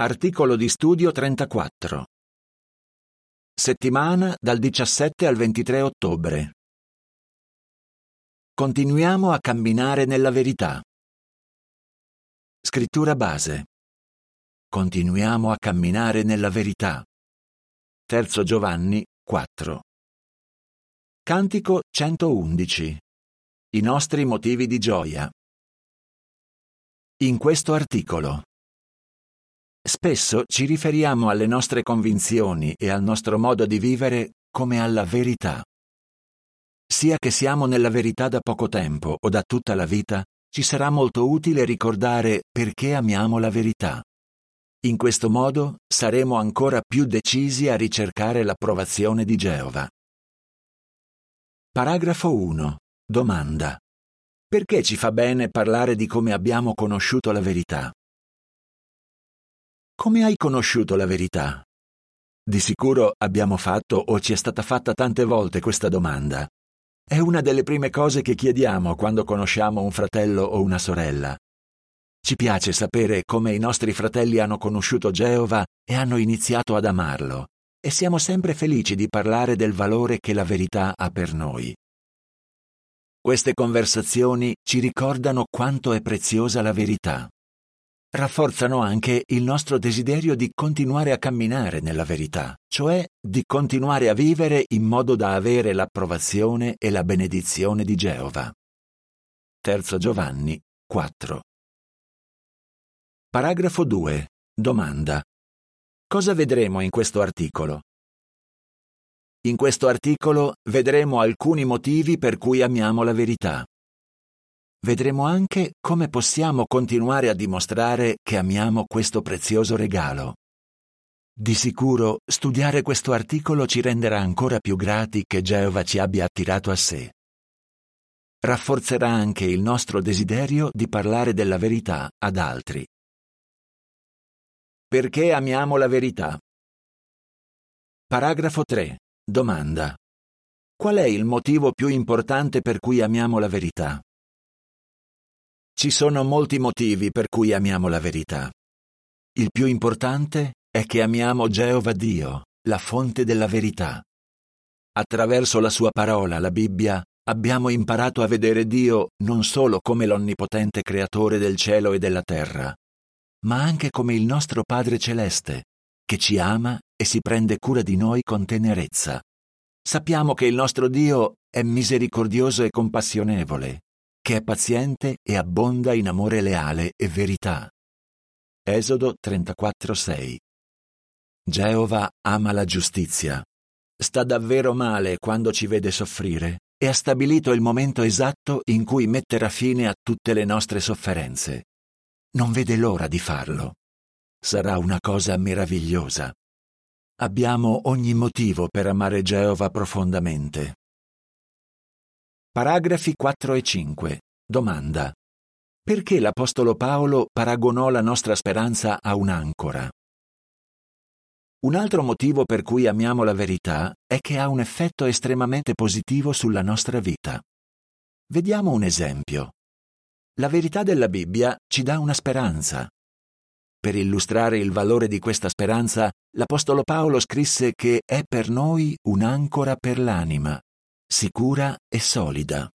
Articolo di studio 34. Settimana dal 17 al 23 ottobre. Continuiamo a camminare nella verità. Scrittura base. Continuiamo a camminare nella verità. Terzo Giovanni 4. Cantico 111. I nostri motivi di gioia. In questo articolo. Spesso ci riferiamo alle nostre convinzioni e al nostro modo di vivere come alla verità. Sia che siamo nella verità da poco tempo o da tutta la vita, ci sarà molto utile ricordare perché amiamo la verità. In questo modo saremo ancora più decisi a ricercare l'approvazione di Geova. Paragrafo 1. Domanda. Perché ci fa bene parlare di come abbiamo conosciuto la verità? Come hai conosciuto la verità? Di sicuro abbiamo fatto o ci è stata fatta tante volte questa domanda. È una delle prime cose che chiediamo quando conosciamo un fratello o una sorella. Ci piace sapere come i nostri fratelli hanno conosciuto Geova e hanno iniziato ad amarlo, e siamo sempre felici di parlare del valore che la verità ha per noi. Queste conversazioni ci ricordano quanto è preziosa la verità rafforzano anche il nostro desiderio di continuare a camminare nella verità, cioè di continuare a vivere in modo da avere l'approvazione e la benedizione di Geova. Terzo Giovanni 4. Paragrafo 2. Domanda. Cosa vedremo in questo articolo? In questo articolo vedremo alcuni motivi per cui amiamo la verità vedremo anche come possiamo continuare a dimostrare che amiamo questo prezioso regalo. Di sicuro studiare questo articolo ci renderà ancora più grati che Geova ci abbia attirato a sé. Rafforzerà anche il nostro desiderio di parlare della verità ad altri. Perché amiamo la verità? Paragrafo 3. Domanda. Qual è il motivo più importante per cui amiamo la verità? Ci sono molti motivi per cui amiamo la verità. Il più importante è che amiamo Geova Dio, la fonte della verità. Attraverso la sua parola, la Bibbia, abbiamo imparato a vedere Dio non solo come l'onnipotente creatore del cielo e della terra, ma anche come il nostro Padre celeste, che ci ama e si prende cura di noi con tenerezza. Sappiamo che il nostro Dio è misericordioso e compassionevole, che è paziente e abbonda in amore leale e verità. Esodo 34:6 Geova ama la giustizia. Sta davvero male quando ci vede soffrire e ha stabilito il momento esatto in cui metterà fine a tutte le nostre sofferenze. Non vede l'ora di farlo. Sarà una cosa meravigliosa. Abbiamo ogni motivo per amare Geova profondamente. Paragrafi 4 e 5. Domanda. Perché l'Apostolo Paolo paragonò la nostra speranza a un'ancora? Un altro motivo per cui amiamo la verità è che ha un effetto estremamente positivo sulla nostra vita. Vediamo un esempio. La verità della Bibbia ci dà una speranza. Per illustrare il valore di questa speranza, l'Apostolo Paolo scrisse che è per noi un'ancora per l'anima, sicura e solida.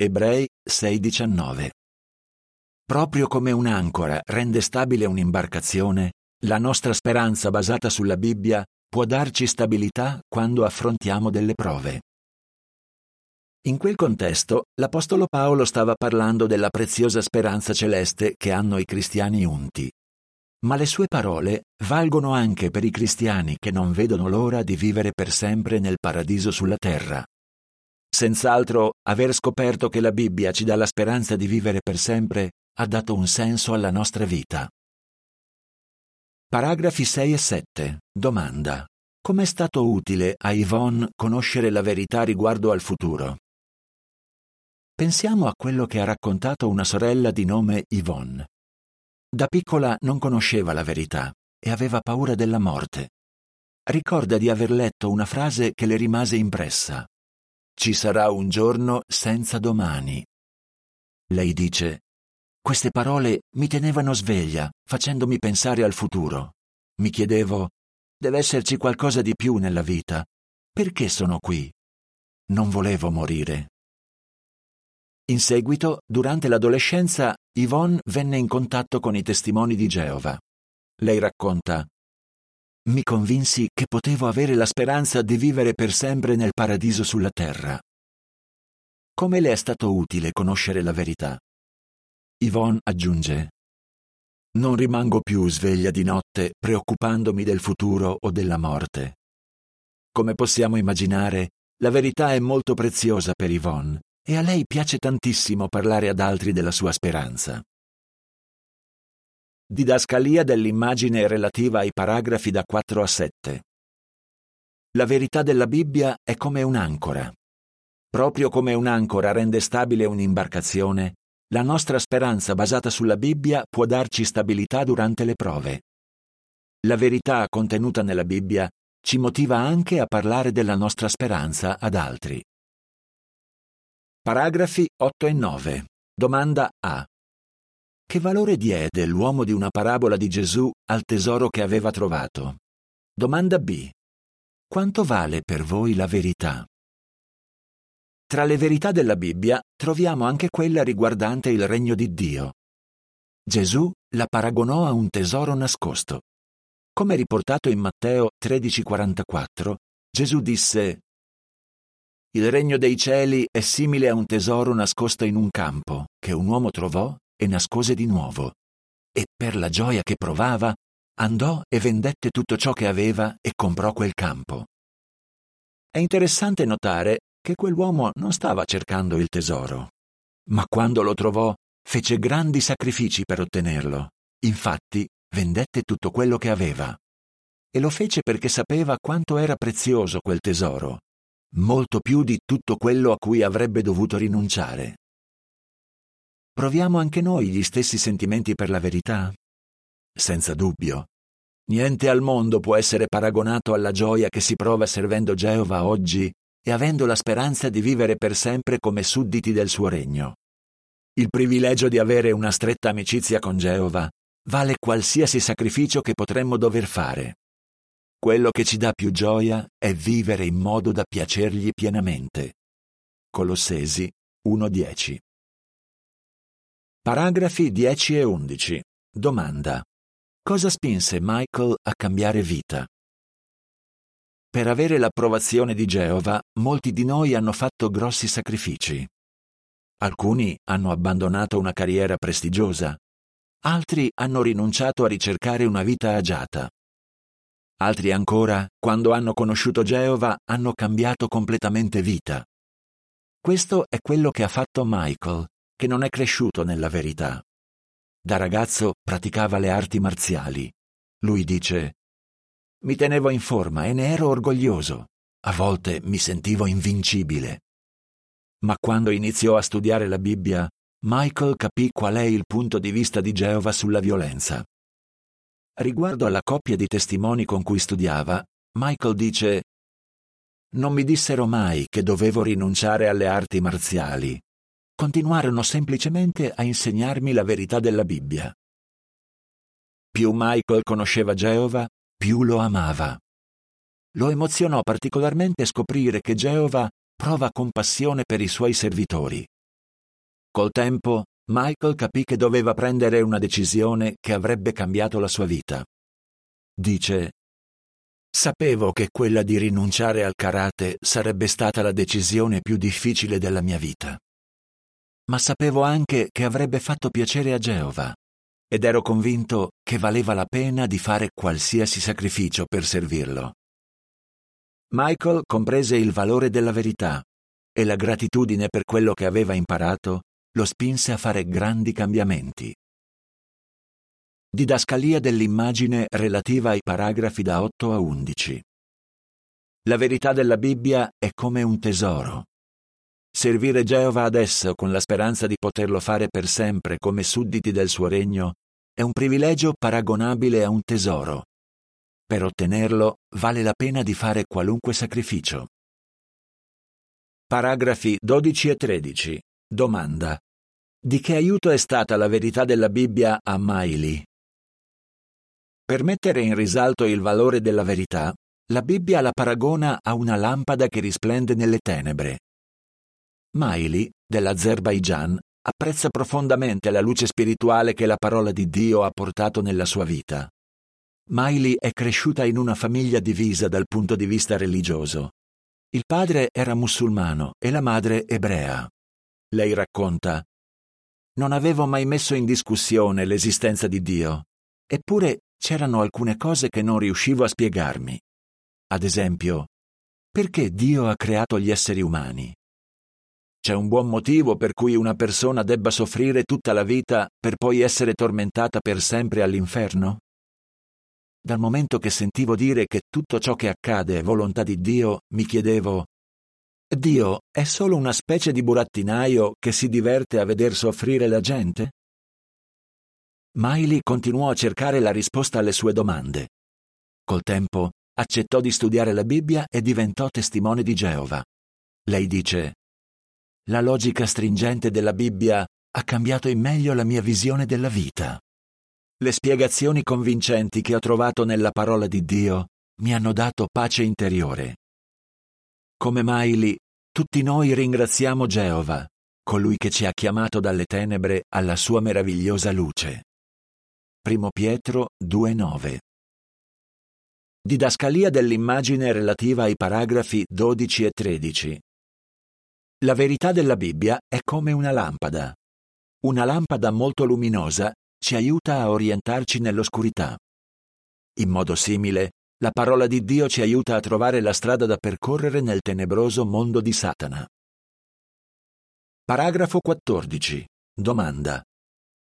Ebrei 6:19 Proprio come un'ancora rende stabile un'imbarcazione, la nostra speranza basata sulla Bibbia può darci stabilità quando affrontiamo delle prove. In quel contesto, l'Apostolo Paolo stava parlando della preziosa speranza celeste che hanno i cristiani unti. Ma le sue parole valgono anche per i cristiani che non vedono l'ora di vivere per sempre nel paradiso sulla terra. Senz'altro aver scoperto che la Bibbia ci dà la speranza di vivere per sempre ha dato un senso alla nostra vita. Paragrafi 6 e 7. Domanda. Com'è stato utile a Yvonne conoscere la verità riguardo al futuro? Pensiamo a quello che ha raccontato una sorella di nome Yvonne. Da piccola non conosceva la verità e aveva paura della morte. Ricorda di aver letto una frase che le rimase impressa. Ci sarà un giorno senza domani. Lei dice, Queste parole mi tenevano sveglia, facendomi pensare al futuro. Mi chiedevo, deve esserci qualcosa di più nella vita. Perché sono qui? Non volevo morire. In seguito, durante l'adolescenza, Yvonne venne in contatto con i testimoni di Geova. Lei racconta Mi convinsi che potevo avere la speranza di vivere per sempre nel paradiso sulla terra. Come le è stato utile conoscere la verità? Yvonne aggiunge Non rimango più sveglia di notte preoccupandomi del futuro o della morte. Come possiamo immaginare, la verità è molto preziosa per Yvonne e a lei piace tantissimo parlare ad altri della sua speranza. Didascalia dell'immagine relativa ai paragrafi da 4 a 7. La verità della Bibbia è come un'ancora. Proprio come un'ancora rende stabile un'imbarcazione, la nostra speranza basata sulla Bibbia può darci stabilità durante le prove. La verità contenuta nella Bibbia ci motiva anche a parlare della nostra speranza ad altri. Paragrafi 8 e 9. Domanda A. Che valore diede l'uomo di una parabola di Gesù al tesoro che aveva trovato? Domanda B. Quanto vale per voi la verità? Tra le verità della Bibbia troviamo anche quella riguardante il regno di Dio. Gesù la paragonò a un tesoro nascosto. Come riportato in Matteo 13:44, Gesù disse il regno dei cieli è simile a un tesoro nascosto in un campo, che un uomo trovò e nascose di nuovo. E per la gioia che provava, andò e vendette tutto ciò che aveva e comprò quel campo. È interessante notare che quell'uomo non stava cercando il tesoro, ma quando lo trovò fece grandi sacrifici per ottenerlo. Infatti, vendette tutto quello che aveva. E lo fece perché sapeva quanto era prezioso quel tesoro molto più di tutto quello a cui avrebbe dovuto rinunciare. Proviamo anche noi gli stessi sentimenti per la verità? Senza dubbio. Niente al mondo può essere paragonato alla gioia che si prova servendo Geova oggi e avendo la speranza di vivere per sempre come sudditi del suo regno. Il privilegio di avere una stretta amicizia con Geova vale qualsiasi sacrificio che potremmo dover fare. Quello che ci dà più gioia è vivere in modo da piacergli pienamente. Colossesi 1.10 Paragrafi 10 e 11. Domanda. Cosa spinse Michael a cambiare vita? Per avere l'approvazione di Geova, molti di noi hanno fatto grossi sacrifici. Alcuni hanno abbandonato una carriera prestigiosa, altri hanno rinunciato a ricercare una vita agiata. Altri ancora, quando hanno conosciuto Geova, hanno cambiato completamente vita. Questo è quello che ha fatto Michael, che non è cresciuto nella verità. Da ragazzo praticava le arti marziali. Lui dice, mi tenevo in forma e ne ero orgoglioso. A volte mi sentivo invincibile. Ma quando iniziò a studiare la Bibbia, Michael capì qual è il punto di vista di Geova sulla violenza. Riguardo alla coppia di testimoni con cui studiava, Michael dice Non mi dissero mai che dovevo rinunciare alle arti marziali. Continuarono semplicemente a insegnarmi la verità della Bibbia. Più Michael conosceva Geova, più lo amava. Lo emozionò particolarmente scoprire che Geova prova compassione per i suoi servitori. Col tempo Michael capì che doveva prendere una decisione che avrebbe cambiato la sua vita. Dice, Sapevo che quella di rinunciare al karate sarebbe stata la decisione più difficile della mia vita. Ma sapevo anche che avrebbe fatto piacere a Geova ed ero convinto che valeva la pena di fare qualsiasi sacrificio per servirlo. Michael comprese il valore della verità e la gratitudine per quello che aveva imparato lo spinse a fare grandi cambiamenti. Didascalia dell'immagine relativa ai paragrafi da 8 a 11. La verità della Bibbia è come un tesoro. Servire Geova adesso con la speranza di poterlo fare per sempre come sudditi del suo regno è un privilegio paragonabile a un tesoro. Per ottenerlo vale la pena di fare qualunque sacrificio. Paragrafi 12 e 13. Domanda. Di che aiuto è stata la verità della Bibbia a Miley? Per mettere in risalto il valore della verità, la Bibbia la paragona a una lampada che risplende nelle tenebre. Miley, dell'Azerbaigian, apprezza profondamente la luce spirituale che la parola di Dio ha portato nella sua vita. Miley è cresciuta in una famiglia divisa dal punto di vista religioso. Il padre era musulmano e la madre ebrea. Lei racconta Non avevo mai messo in discussione l'esistenza di Dio, eppure c'erano alcune cose che non riuscivo a spiegarmi. Ad esempio, perché Dio ha creato gli esseri umani? C'è un buon motivo per cui una persona debba soffrire tutta la vita per poi essere tormentata per sempre all'inferno? Dal momento che sentivo dire che tutto ciò che accade è volontà di Dio, mi chiedevo Dio è solo una specie di burattinaio che si diverte a veder soffrire la gente? Miley continuò a cercare la risposta alle sue domande. Col tempo accettò di studiare la Bibbia e diventò testimone di Geova. Lei dice, La logica stringente della Bibbia ha cambiato in meglio la mia visione della vita. Le spiegazioni convincenti che ho trovato nella parola di Dio mi hanno dato pace interiore. Come Miley, tutti noi ringraziamo Geova, colui che ci ha chiamato dalle tenebre alla sua meravigliosa luce. Primo Pietro 2,9 Didascalia dell'immagine relativa ai paragrafi 12 e 13. La verità della Bibbia è come una lampada. Una lampada molto luminosa ci aiuta a orientarci nell'oscurità. In modo simile, la parola di Dio ci aiuta a trovare la strada da percorrere nel tenebroso mondo di Satana. Paragrafo 14. Domanda.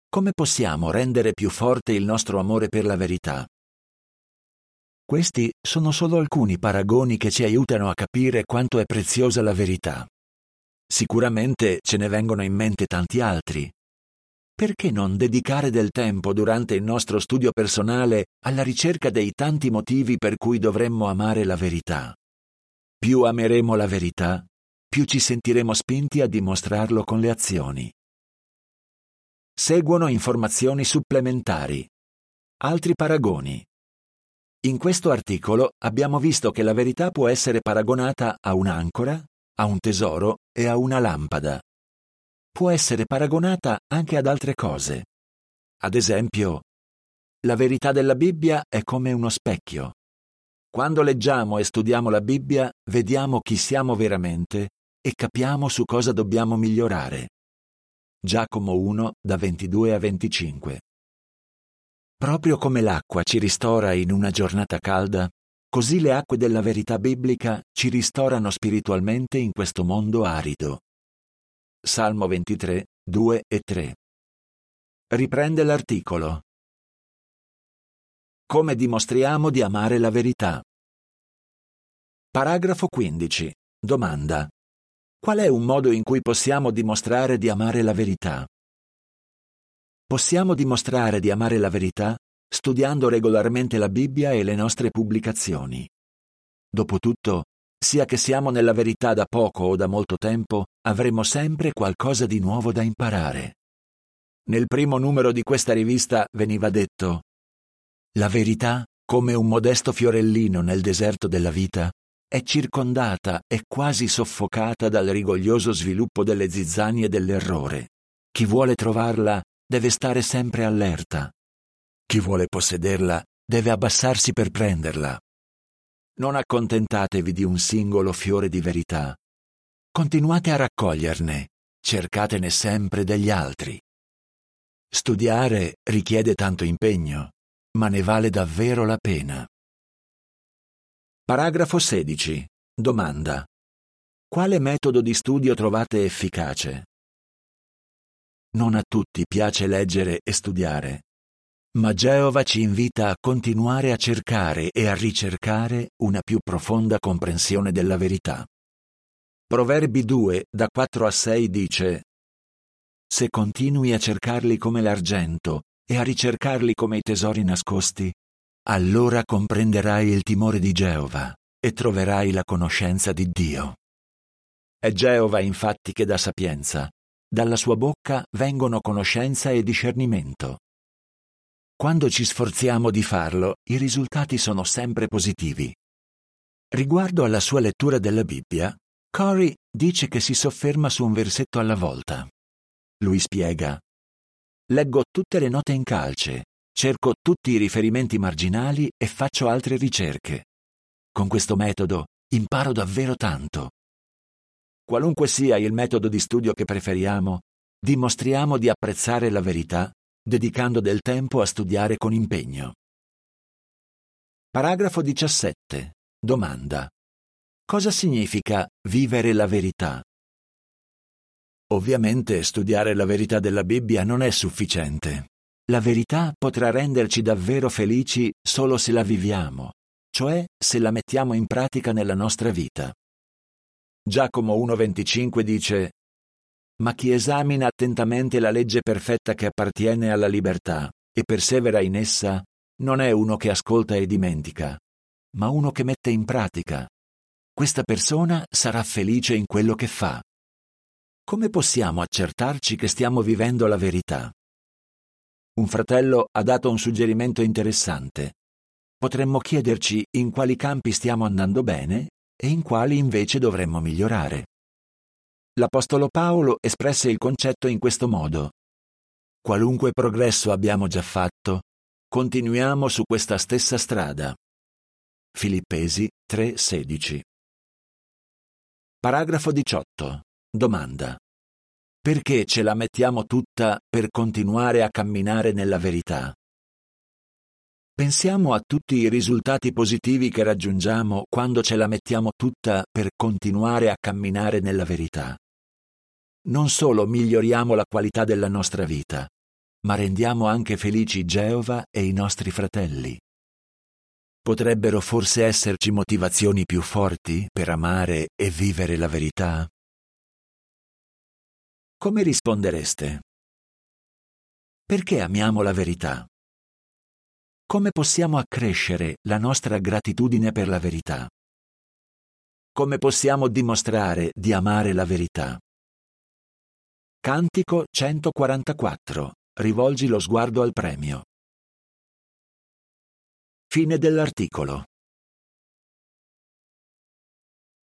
Come possiamo rendere più forte il nostro amore per la verità? Questi sono solo alcuni paragoni che ci aiutano a capire quanto è preziosa la verità. Sicuramente ce ne vengono in mente tanti altri. Perché non dedicare del tempo durante il nostro studio personale alla ricerca dei tanti motivi per cui dovremmo amare la verità? Più ameremo la verità, più ci sentiremo spinti a dimostrarlo con le azioni. Seguono informazioni supplementari. Altri paragoni. In questo articolo abbiamo visto che la verità può essere paragonata a un'ancora, a un tesoro e a una lampada. Può essere paragonata anche ad altre cose. Ad esempio, la verità della Bibbia è come uno specchio. Quando leggiamo e studiamo la Bibbia, vediamo chi siamo veramente e capiamo su cosa dobbiamo migliorare. Giacomo 1 da 22 a 25. Proprio come l'acqua ci ristora in una giornata calda, così le acque della verità biblica ci ristorano spiritualmente in questo mondo arido. Salmo 23, 2 e 3. Riprende l'articolo. Come dimostriamo di amare la verità? Paragrafo 15. Domanda. Qual è un modo in cui possiamo dimostrare di amare la verità? Possiamo dimostrare di amare la verità studiando regolarmente la Bibbia e le nostre pubblicazioni. Dopotutto, sia che siamo nella verità da poco o da molto tempo, avremo sempre qualcosa di nuovo da imparare. Nel primo numero di questa rivista veniva detto La verità, come un modesto fiorellino nel deserto della vita, è circondata e quasi soffocata dal rigoglioso sviluppo delle zizzanie dell'errore. Chi vuole trovarla deve stare sempre allerta. Chi vuole possederla deve abbassarsi per prenderla. Non accontentatevi di un singolo fiore di verità. Continuate a raccoglierne, cercatene sempre degli altri. Studiare richiede tanto impegno, ma ne vale davvero la pena. Paragrafo 16. Domanda. Quale metodo di studio trovate efficace? Non a tutti piace leggere e studiare, ma Geova ci invita a continuare a cercare e a ricercare una più profonda comprensione della verità. Proverbi 2, da 4 a 6 dice Se continui a cercarli come l'argento e a ricercarli come i tesori nascosti, allora comprenderai il timore di Geova e troverai la conoscenza di Dio. È Geova infatti che dà sapienza dalla sua bocca vengono conoscenza e discernimento. Quando ci sforziamo di farlo, i risultati sono sempre positivi. Riguardo alla sua lettura della Bibbia, Corey dice che si sofferma su un versetto alla volta. Lui spiega: Leggo tutte le note in calce, cerco tutti i riferimenti marginali e faccio altre ricerche. Con questo metodo imparo davvero tanto. Qualunque sia il metodo di studio che preferiamo, dimostriamo di apprezzare la verità dedicando del tempo a studiare con impegno. Paragrafo 17. Domanda. Cosa significa vivere la verità? Ovviamente studiare la verità della Bibbia non è sufficiente. La verità potrà renderci davvero felici solo se la viviamo, cioè se la mettiamo in pratica nella nostra vita. Giacomo 1.25 dice Ma chi esamina attentamente la legge perfetta che appartiene alla libertà e persevera in essa, non è uno che ascolta e dimentica, ma uno che mette in pratica. Questa persona sarà felice in quello che fa. Come possiamo accertarci che stiamo vivendo la verità? Un fratello ha dato un suggerimento interessante. Potremmo chiederci in quali campi stiamo andando bene e in quali invece dovremmo migliorare. L'Apostolo Paolo espresse il concetto in questo modo. Qualunque progresso abbiamo già fatto, continuiamo su questa stessa strada. Filippesi 3:16 Paragrafo 18. Domanda. Perché ce la mettiamo tutta per continuare a camminare nella verità? Pensiamo a tutti i risultati positivi che raggiungiamo quando ce la mettiamo tutta per continuare a camminare nella verità. Non solo miglioriamo la qualità della nostra vita, ma rendiamo anche felici Geova e i nostri fratelli. Potrebbero forse esserci motivazioni più forti per amare e vivere la verità? come rispondereste? Perché amiamo la verità? Come possiamo accrescere la nostra gratitudine per la verità? Come possiamo dimostrare di amare la verità? Cantico 144. Rivolgi lo sguardo al premio. Fine dell'articolo.